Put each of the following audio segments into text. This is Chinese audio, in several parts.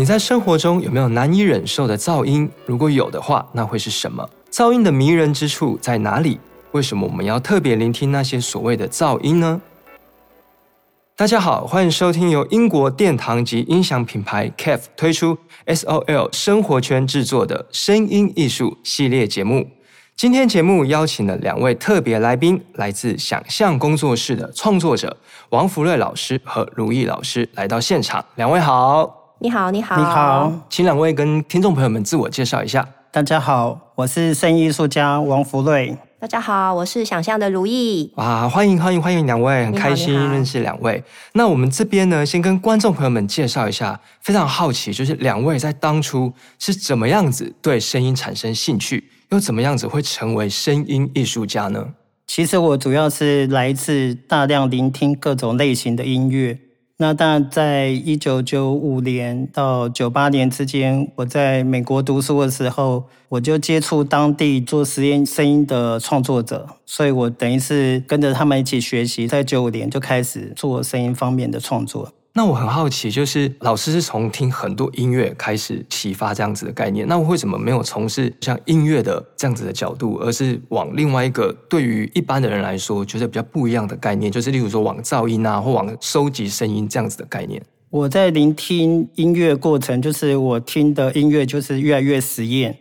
你在生活中有没有难以忍受的噪音？如果有的话，那会是什么？噪音的迷人之处在哪里？为什么我们要特别聆听那些所谓的噪音呢？大家好，欢迎收听由英国殿堂级音响品牌 KEF 推出 SOL 生活圈制作的声音艺术系列节目。今天节目邀请了两位特别来宾，来自想象工作室的创作者王福瑞老师和如意老师来到现场。两位好。你好，你好，你好，请两位跟听众朋友们自我介绍一下。大家好，我是声音艺术家王福瑞。大家好，我是想象的如意。哇，欢迎欢迎欢迎两位，很开心认识两位。那我们这边呢，先跟观众朋友们介绍一下，非常好奇，就是两位在当初是怎么样子对声音产生兴趣，又怎么样子会成为声音艺术家呢？其实我主要是来自大量聆听各种类型的音乐。那当然，在一九九五年到九八年之间，我在美国读书的时候，我就接触当地做实验声音的创作者，所以我等于是跟着他们一起学习，在九五年就开始做声音方面的创作。那我很好奇，就是老师是从听很多音乐开始启发这样子的概念，那我为什么没有从事像音乐的这样子的角度，而是往另外一个对于一般的人来说觉得比较不一样的概念，就是例如说往噪音啊，或往收集声音这样子的概念？我在聆听音乐过程，就是我听的音乐就是越来越实验。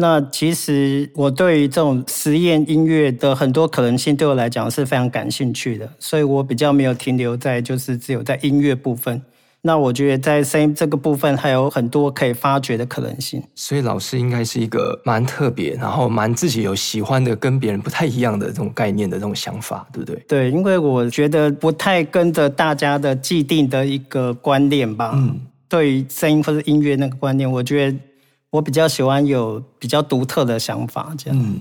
那其实我对于这种实验音乐的很多可能性，对我来讲是非常感兴趣的，所以我比较没有停留在就是只有在音乐部分。那我觉得在声音这个部分还有很多可以发掘的可能性。所以老师应该是一个蛮特别，然后蛮自己有喜欢的，跟别人不太一样的这种概念的这种想法，对不对？对，因为我觉得不太跟着大家的既定的一个观念吧。嗯，对于声音或者音乐那个观念，我觉得。我比较喜欢有比较独特的想法，这样。嗯，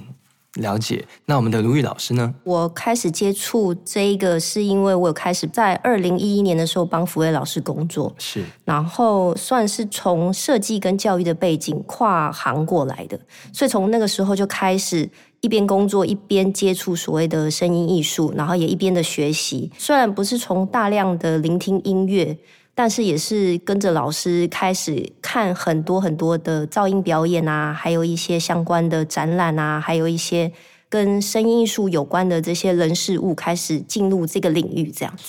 了解。那我们的如意老师呢？我开始接触这一个，是因为我有开始在二零一一年的时候帮福威老师工作，是。然后算是从设计跟教育的背景跨行过来的，所以从那个时候就开始一边工作一边接触所谓的声音艺术，然后也一边的学习。虽然不是从大量的聆听音乐。但是也是跟着老师开始看很多很多的噪音表演啊，还有一些相关的展览啊，还有一些跟声音艺术有关的这些人事物，开始进入这个领域，这样子。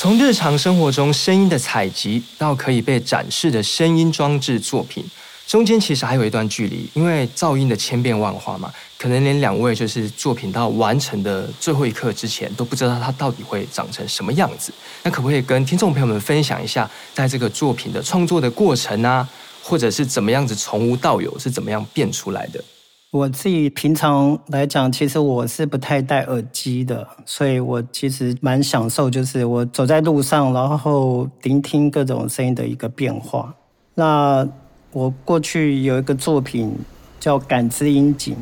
从日常生活中声音的采集到可以被展示的声音装置作品，中间其实还有一段距离，因为噪音的千变万化嘛，可能连两位就是作品到完成的最后一刻之前都不知道它到底会长成什么样子。那可不可以跟听众朋友们分享一下，在这个作品的创作的过程啊，或者是怎么样子从无到有是怎么样变出来的？我自己平常来讲，其实我是不太戴耳机的，所以我其实蛮享受，就是我走在路上，然后聆听各种声音的一个变化。那我过去有一个作品叫《感知音景》，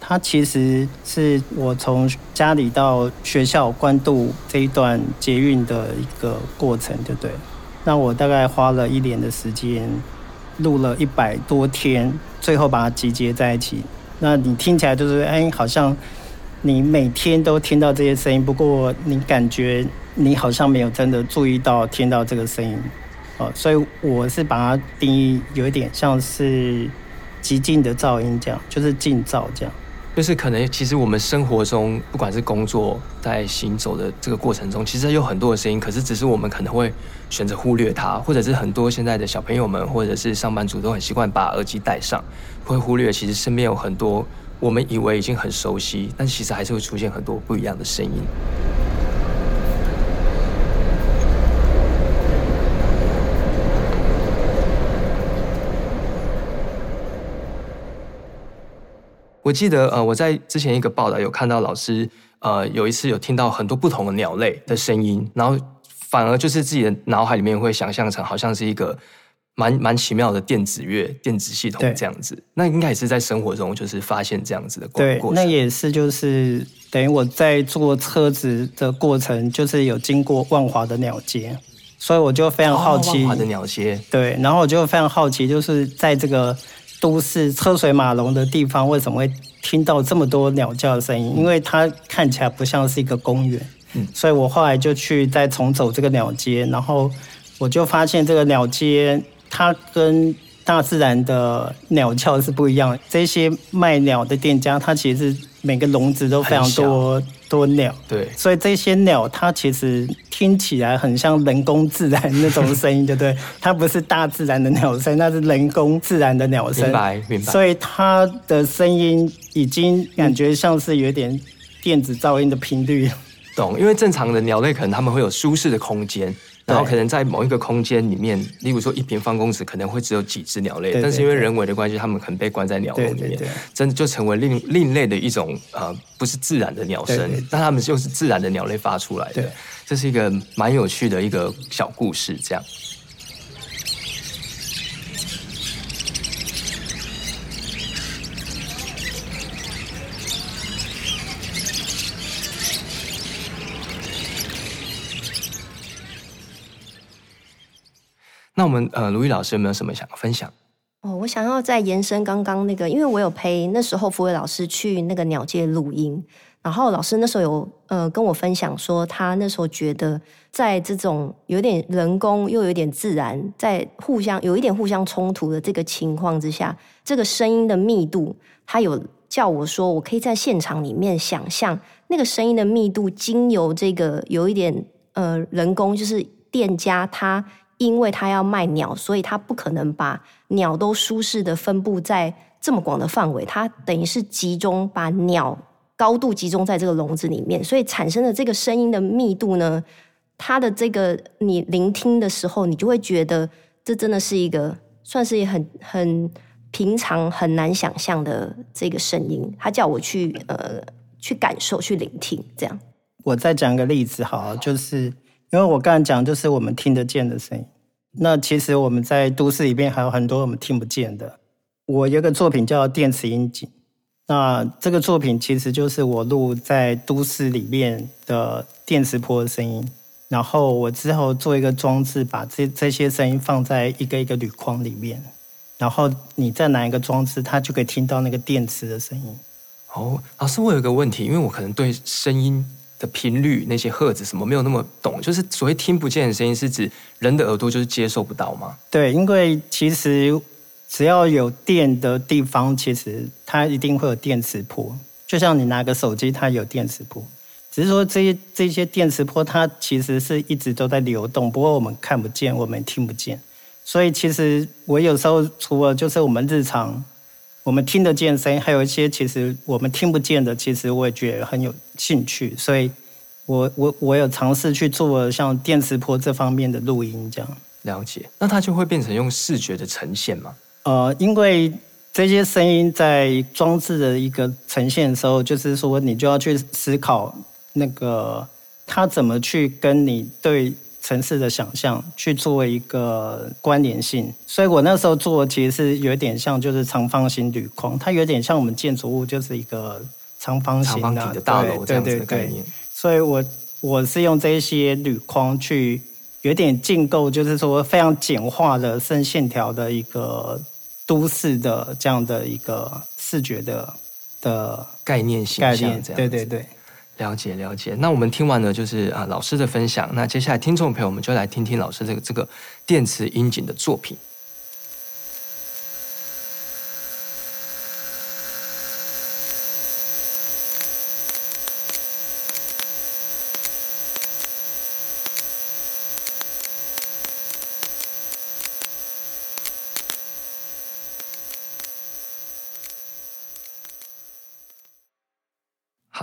它其实是我从家里到学校关渡这一段捷运的一个过程，对不对？那我大概花了一年的时间，录了一百多天，最后把它集结在一起。那你听起来就是哎，好像你每天都听到这些声音，不过你感觉你好像没有真的注意到听到这个声音，哦，所以我是把它定义有一点像是极静的噪音，这样就是静噪这样。就是可能其实我们生活中不管是工作在行走的这个过程中，其实有很多的声音，可是只是我们可能会选择忽略它，或者是很多现在的小朋友们或者是上班族都很习惯把耳机戴上。会忽略，其实身边有很多我们以为已经很熟悉，但其实还是会出现很多不一样的声音。我记得，呃，我在之前一个报道有看到老师，呃，有一次有听到很多不同的鸟类的声音，然后反而就是自己的脑海里面会想象成好像是一个。蛮蛮奇妙的电子乐、电子系统这样子，那应该也是在生活中就是发现这样子的过程。对，那也是就是等于我在坐车子的过程，就是有经过万华的鸟街，所以我就非常好奇。万华的鸟街。对，然后我就非常好奇，就是在这个都市车水马龙的地方，为什么会听到这么多鸟叫的声音？因为它看起来不像是一个公园。嗯，所以我后来就去再重走这个鸟街，然后我就发现这个鸟街它跟大自然的鸟叫是不一样的。这些卖鸟的店家，他其实每个笼子都非常多多鸟。对，所以这些鸟它其实听起来很像人工自然那种声音，对不对？它不是大自然的鸟声，那是人工自然的鸟声。明白，明白。所以它的声音已经感觉像是有点电子噪音的频率。懂，因为正常的鸟类可能它们会有舒适的空间，然后可能在某一个空间里面，例如说一平方公尺可能会只有几只鸟类，但是因为人为的关系，它们可能被关在鸟笼里面，真的就成为另另类的一种呃，不是自然的鸟声，但它们就是自然的鸟类发出来的，这是一个蛮有趣的一个小故事，这样。那我们呃，卢伊老师有没有什么想分享？哦，我想要再延伸刚刚那个，因为我有陪那时候福伟老师去那个鸟界录音，然后老师那时候有呃跟我分享说，他那时候觉得在这种有点人工又有点自然，在互相有一点互相冲突的这个情况之下，这个声音的密度，他有叫我说，我可以在现场里面想象那个声音的密度，经由这个有一点呃人工，就是店家他。因为他要卖鸟，所以他不可能把鸟都舒适的分布在这么广的范围，他等于是集中把鸟高度集中在这个笼子里面，所以产生的这个声音的密度呢，它的这个你聆听的时候，你就会觉得这真的是一个算是很很平常很难想象的这个声音。他叫我去呃去感受去聆听，这样。我再讲个例子好，就是。因为我刚才讲，就是我们听得见的声音。那其实我们在都市里面还有很多我们听不见的。我有个作品叫《电磁音景》，那这个作品其实就是我录在都市里面的电磁波的声音。然后我之后做一个装置，把这这些声音放在一个一个铝框里面。然后你再拿一个装置，它就可以听到那个电磁的声音。哦，老师，我有一个问题，因为我可能对声音。频率那些赫兹什么没有那么懂，就是所谓听不见的声音，是指人的耳朵就是接受不到吗？对，因为其实只要有电的地方，其实它一定会有电磁波。就像你拿个手机，它有电磁波，只是说这些这些电磁波它其实是一直都在流动，不过我们看不见，我们听不见。所以其实我有时候除了就是我们日常。我们听得见声音，还有一些其实我们听不见的，其实我也觉得很有兴趣，所以我我我有尝试去做像电磁波这方面的录音，这样。了解，那它就会变成用视觉的呈现吗？呃，因为这些声音在装置的一个呈现的时候，就是说你就要去思考那个它怎么去跟你对。城市的想象去做一个关联性，所以我那时候做其实是有点像就是长方形铝框，它有点像我们建筑物就是一个长方形的，大楼这样子的概念。对对对，所以我我是用这些铝框去有点建构，就是说非常简化的深线条的一个都市的这样的一个视觉的的概念形象，这样对对对。了解了解，那我们听完了就是啊老师的分享，那接下来听众朋友们就来听听老师这个这个电磁音景的作品。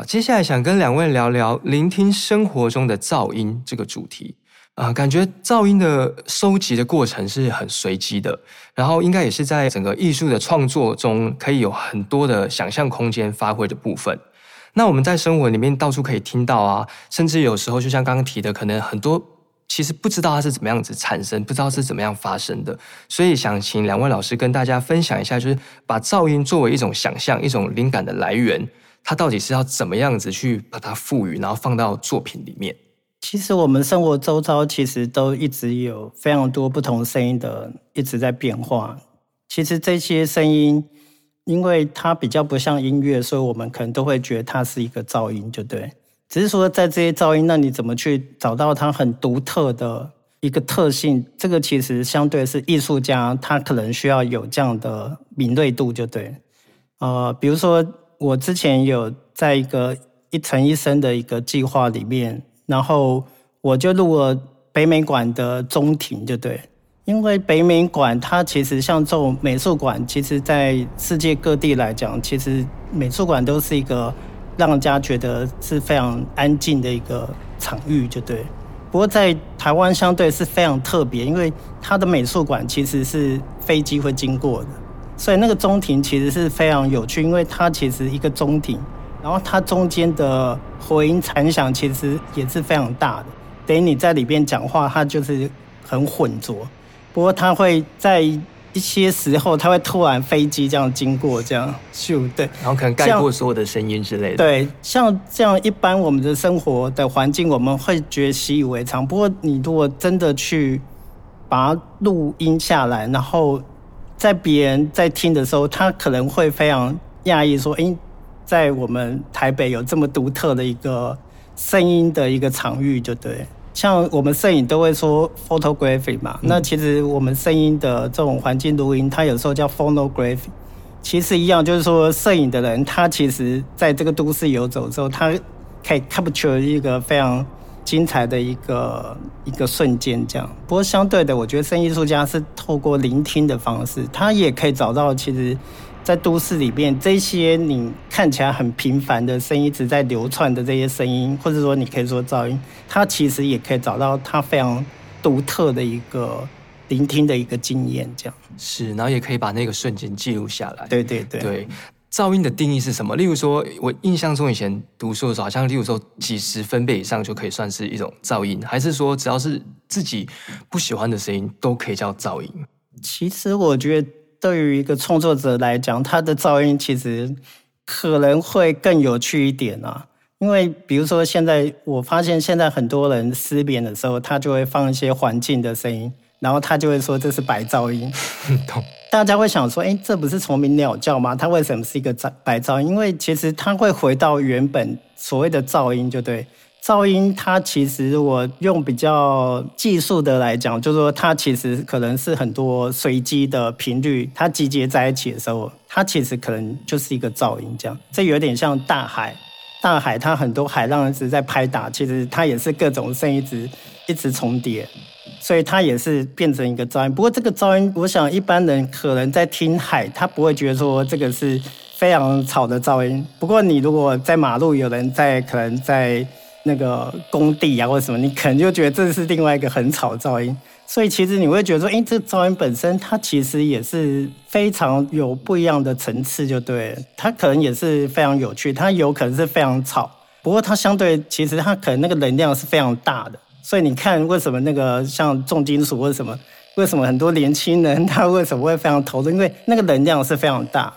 接下来想跟两位聊聊聆听生活中的噪音这个主题啊、感觉噪音的收集的过程是很随机的，然后应该也是在整个艺术的创作中可以有很多的想象空间发挥的部分。那我们在生活里面到处可以听到啊，甚至有时候就像刚刚提的，可能很多其实不知道它是怎么样子产生，不知道是怎么样发生的，所以想请两位老师跟大家分享一下，就是把噪音作为一种想象、一种灵感的来源。它到底是要怎么样子去把它赋予，然后放到作品里面？其实我们生活周遭其实都一直有非常多不同声音的一直在变化。其实这些声音，因为它比较不像音乐，所以我们可能都会觉得它是一个噪音，就对。只是说在这些噪音，那你怎么去找到它很独特的一个特性？这个其实相对是艺术家他可能需要有这样的敏锐度，就对。呃，比如说我之前有在一个一城一生的一个计划里面，然后我就录了北美馆的中庭，就对。因为北美馆它其实像这种美术馆，其实在世界各地来讲，其实美术馆都是一个让人家觉得是非常安静的一个场域，就对。不过在台湾相对是非常特别，因为它的美术馆其实是飞机会经过的。所以那个中庭其实是非常有趣，因为它其实一个中庭，然后它中间的回音残响其实也是非常大的。等于你在里边讲话，它就是很混浊。不过它会在一些时候，它会突然飞机这样经过，这样咻对，然后可能盖过所有的声音之类的。对，像这样一般我们的生活的环境，我们会觉得习以为常。不过你如果真的去把它录音下来，然后。在别人在听的时候，他可能会非常讶异，说：“诶，在我们台北有这么独特的一个声音的一个场域，就对。像我们摄影都会说 photography 嘛，嗯、那其实我们声音的这种环境录音，它有时候叫 phonography，其实一样，就是说摄影的人他其实在这个都市游走之后，他可以 capture 一个非常。”精彩的一个一个瞬间，这样。不过相对的，我觉得声音艺术家是透过聆听的方式，他也可以找到其实，在都市里面这些你看起来很平凡的声音，一直在流窜的这些声音，或者说你可以说噪音，他其实也可以找到他非常独特的一个聆听的一个经验，这样。是，然后也可以把那个瞬间记录下来。对对对。对。噪音的定义是什么？例如说，我印象中以前读书的时候，好像例如说几十分贝以上就可以算是一种噪音，还是说只要是自己不喜欢的声音都可以叫噪音？其实我觉得，对于一个创作者来讲，他的噪音其实可能会更有趣一点啊。因为比如说，现在我发现现在很多人失眠的时候，他就会放一些环境的声音，然后他就会说这是白噪音。大家会想说，哎，这不是虫鸣鸟叫吗？它为什么是一个白噪音？因为其实它会回到原本所谓的噪音，就对。噪音它其实我用比较技术的来讲，就是说它其实可能是很多随机的频率，它集结在一起的时候，它其实可能就是一个噪音。这样，这有点像大海，大海它很多海浪一直在拍打，其实它也是各种声音一直一直重叠。所以它也是变成一个噪音，不过这个噪音，我想一般人可能在听海，他不会觉得说这个是非常吵的噪音。不过你如果在马路有人在，可能在那个工地啊或者什么，你可能就觉得这是另外一个很吵的噪音。所以其实你会觉得说，哎，这个噪音本身它其实也是非常有不一样的层次，就对了，它可能也是非常有趣，它有可能是非常吵，不过它相对其实它可能那个能量是非常大的。所以你看，为什么那个像重金属或者什么，为什么很多年轻人他为什么会非常投入？因为那个能量是非常大。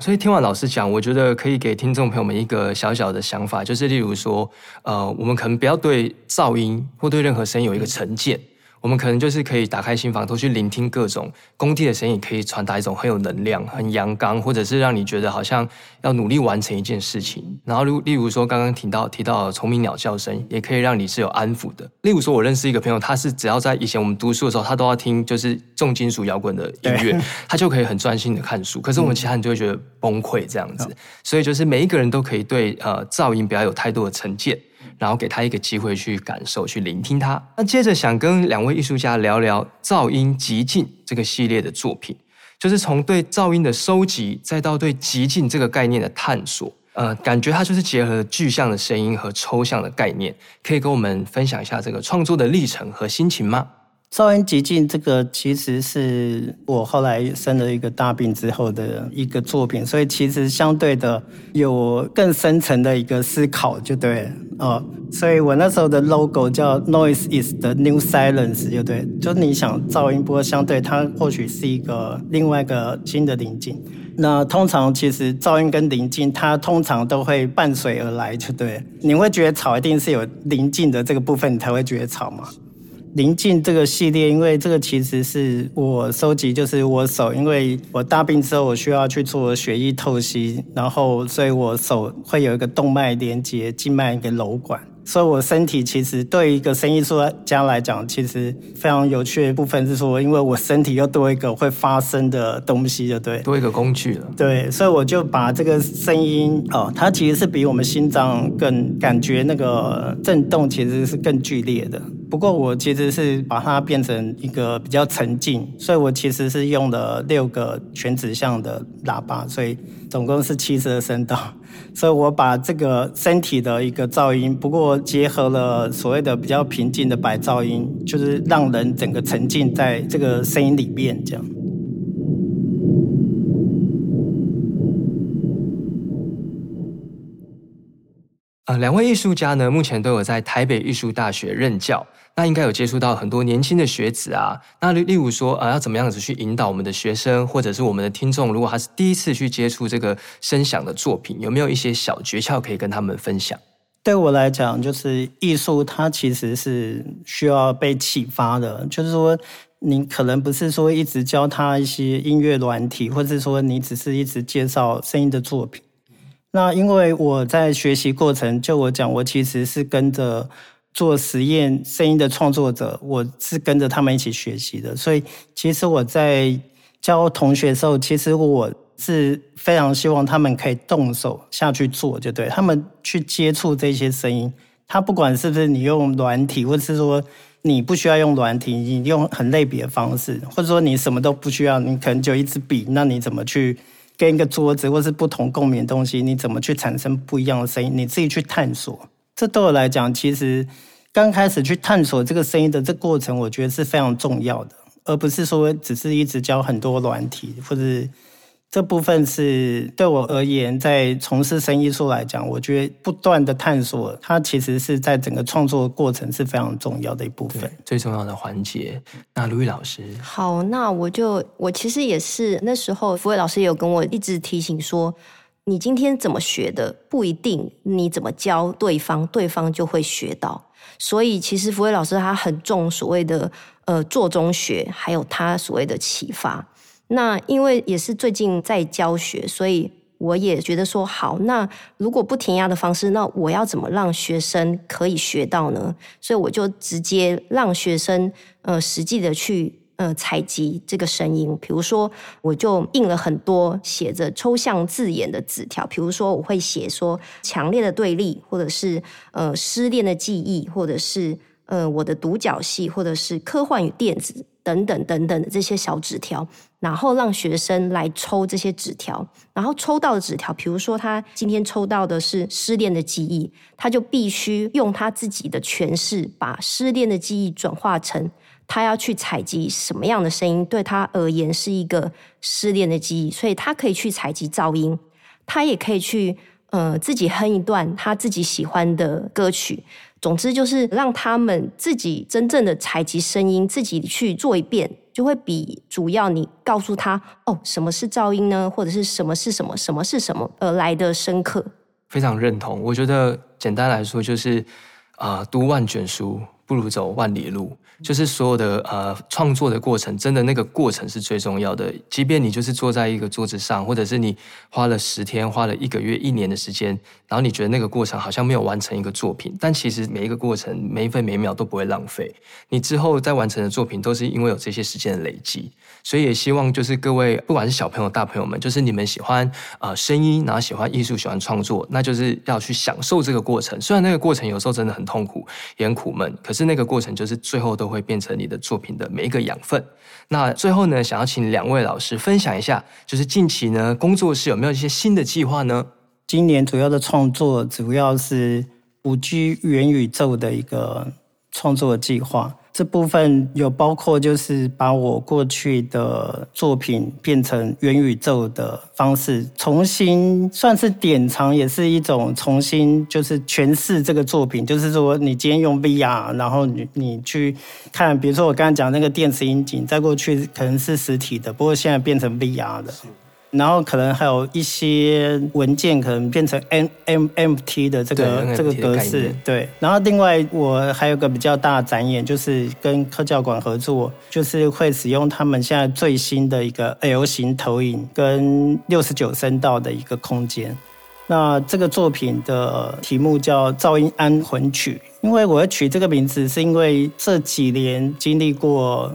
所以听完老师讲，我觉得可以给听众朋友们一个小小的想法，就是例如说，呃，我们可能不要对噪音或对任何声音有一个成见。我们可能就是可以打开心房，都去聆听各种工地的声音，可以传达一种很有能量、很阳刚，或者是让你觉得好像要努力完成一件事情。然后，例例如说，刚刚提到提到虫鸣鸟叫声，也可以让你是有安抚的。例如说，我认识一个朋友，他是只要在以前我们读书的时候，他都要听就是重金属摇滚的音乐，他就可以很专心的看书。可是我们其他人就会觉得崩溃这样子。所以，就是每一个人都可以对呃噪音不要有太多的成见。然后给他一个机会去感受、去聆听他。那接着想跟两位艺术家聊聊《噪音极境》这个系列的作品，就是从对噪音的收集，再到对极境这个概念的探索。呃，感觉它就是结合了具象的声音和抽象的概念。可以跟我们分享一下这个创作的历程和心情吗？噪音极静这个其实是我后来生了一个大病之后的一个作品，所以其实相对的有更深层的一个思考，就对哦。所以我那时候的 logo 叫 Noise is the new silence，就对，就你想噪音，波相对它或许是一个另外一个新的宁静。那通常其实噪音跟宁静，它通常都会伴随而来，就对。你会觉得吵，一定是有宁静的这个部分，你才会觉得吵嘛。宁静这个系列，因为这个其实是我收集，就是我手，因为我大病之后，我需要去做血液透析，然后所以我手会有一个动脉连接静脉一个瘘管。所以，我身体其实对一个声艺术家来讲，其实非常有趣的部分是说，因为我身体又多一个会发声的东西，就对，多一个工具了。对，所以我就把这个声音哦，它其实是比我们心脏更感觉那个震动，其实是更剧烈的。不过，我其实是把它变成一个比较沉静，所以我其实是用了六个全指向的喇叭，所以总共是七十二声道。所以我把这个身体的一个噪音，不过结合了所谓的比较平静的白噪音，就是让人整个沉浸在这个声音里面，这样。两位艺术家呢，目前都有在台北艺术大学任教。那应该有接触到很多年轻的学子啊。那例例如说，啊，要怎么样子去引导我们的学生，或者是我们的听众，如果他是第一次去接触这个声响的作品，有没有一些小诀窍可以跟他们分享？对我来讲，就是艺术它其实是需要被启发的。就是说，你可能不是说一直教他一些音乐软体，或者是说你只是一直介绍声音的作品。那因为我在学习过程，就我讲，我其实是跟着。做实验声音的创作者，我是跟着他们一起学习的，所以其实我在教同学的时候，其实我是非常希望他们可以动手下去做，就对，他们去接触这些声音。他不管是不是你用软体，或者是说你不需要用软体，你用很类比的方式，或者说你什么都不需要，你可能就一支笔，那你怎么去跟一个桌子，或是不同共鸣的东西，你怎么去产生不一样的声音？你自己去探索。这对我来讲，其实刚开始去探索这个声音的这过程，我觉得是非常重要的，而不是说只是一直教很多软体，或者这部分是对我而言，在从事生艺术来讲，我觉得不断的探索，它其实是在整个创作过程是非常重要的一部分，最重要的环节。那卢玉老师，好，那我就我其实也是那时候，福伟老师也有跟我一直提醒说。你今天怎么学的，不一定你怎么教对方，对方就会学到。所以其实福伟老师他很重所谓的呃做中学，还有他所谓的启发。那因为也是最近在教学，所以我也觉得说好，那如果不填鸭的方式，那我要怎么让学生可以学到呢？所以我就直接让学生呃实际的去。呃，采集这个声音，比如说，我就印了很多写着抽象字眼的纸条，比如说，我会写说强烈的对立，或者是呃失恋的记忆，或者是呃我的独角戏，或者是科幻与电子等等等等的这些小纸条，然后让学生来抽这些纸条，然后抽到的纸条，比如说他今天抽到的是失恋的记忆，他就必须用他自己的诠释，把失恋的记忆转化成。他要去采集什么样的声音，对他而言是一个失恋的记忆，所以他可以去采集噪音，他也可以去呃自己哼一段他自己喜欢的歌曲。总之就是让他们自己真正的采集声音，自己去做一遍，就会比主要你告诉他哦什么是噪音呢，或者是什么是什么，什么是什么而来的深刻。非常认同，我觉得简单来说就是啊、呃，读万卷书不如走万里路。就是所有的呃创作的过程，真的那个过程是最重要的。即便你就是坐在一个桌子上，或者是你花了十天、花了一个月、一年的时间，然后你觉得那个过程好像没有完成一个作品，但其实每一个过程、每一分每秒都不会浪费。你之后再完成的作品，都是因为有这些时间的累积。所以也希望就是各位，不管是小朋友、大朋友们，就是你们喜欢呃声音，然后喜欢艺术、喜欢创作，那就是要去享受这个过程。虽然那个过程有时候真的很痛苦，也很苦闷，可是那个过程就是最后都会变成你的作品的每一个养分。那最后呢，想要请两位老师分享一下，就是近期呢工作室有没有一些新的计划呢？今年主要的创作主要是五 G 元宇宙的一个创作计划。这部分有包括就是把我过去的作品变成元宇宙的方式，重新算是典藏，也是一种重新就是诠释这个作品。就是说，你今天用 VR，然后你你去看，比如说我刚才讲那个电磁音景，在过去可能是实体的，不过现在变成 VR 的。然后可能还有一些文件可能变成 M M M T 的这个这个格式，对。然后另外我还有个比较大的展演，就是跟科教馆合作，就是会使用他们现在最新的一个 L 型投影跟六十九声道的一个空间。那这个作品的题目叫《噪音安魂曲》，因为我要取这个名字，是因为这几年经历过。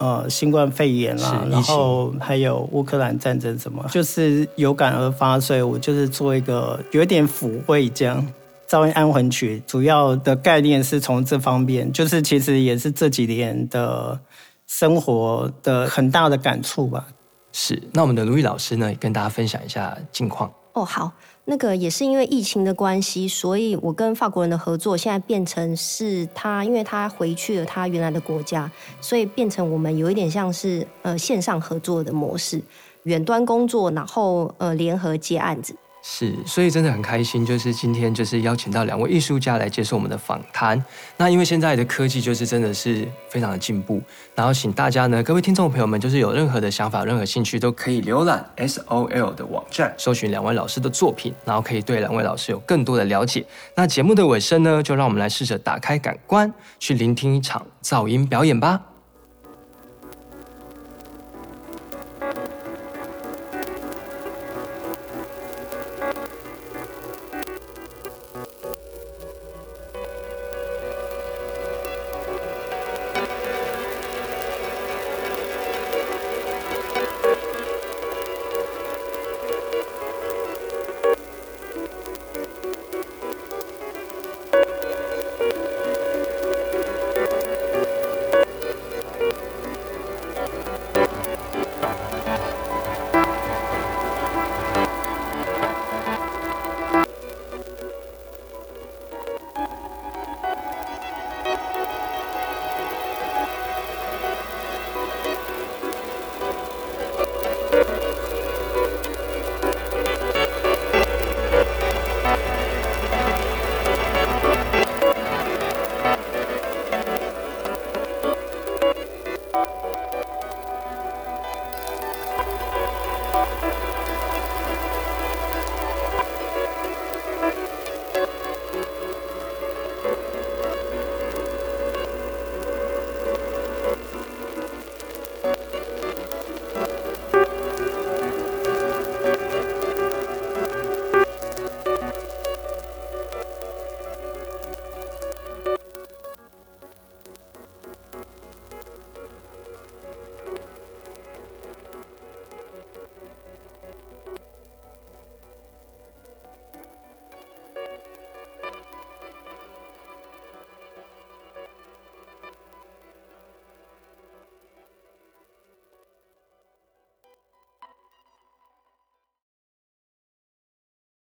呃，新冠肺炎啦，然后还有乌克兰战争什么，就是有感而发，所以我就是做一个有点抚慰这样噪音安魂曲，主要的概念是从这方面，就是其实也是这几年的生活的很大的感触吧。是，那我们的卢易老师呢，也跟大家分享一下近况。哦，好。那个也是因为疫情的关系，所以我跟法国人的合作现在变成是他，因为他回去了他原来的国家，所以变成我们有一点像是呃线上合作的模式，远端工作，然后呃联合接案子。是，所以真的很开心，就是今天就是邀请到两位艺术家来接受我们的访谈。那因为现在的科技就是真的是非常的进步，然后请大家呢，各位听众朋友们，就是有任何的想法、任何兴趣，都可以浏览 SOL 的网站，搜寻两位老师的作品，然后可以对两位老师有更多的了解。那节目的尾声呢，就让我们来试着打开感官，去聆听一场噪音表演吧。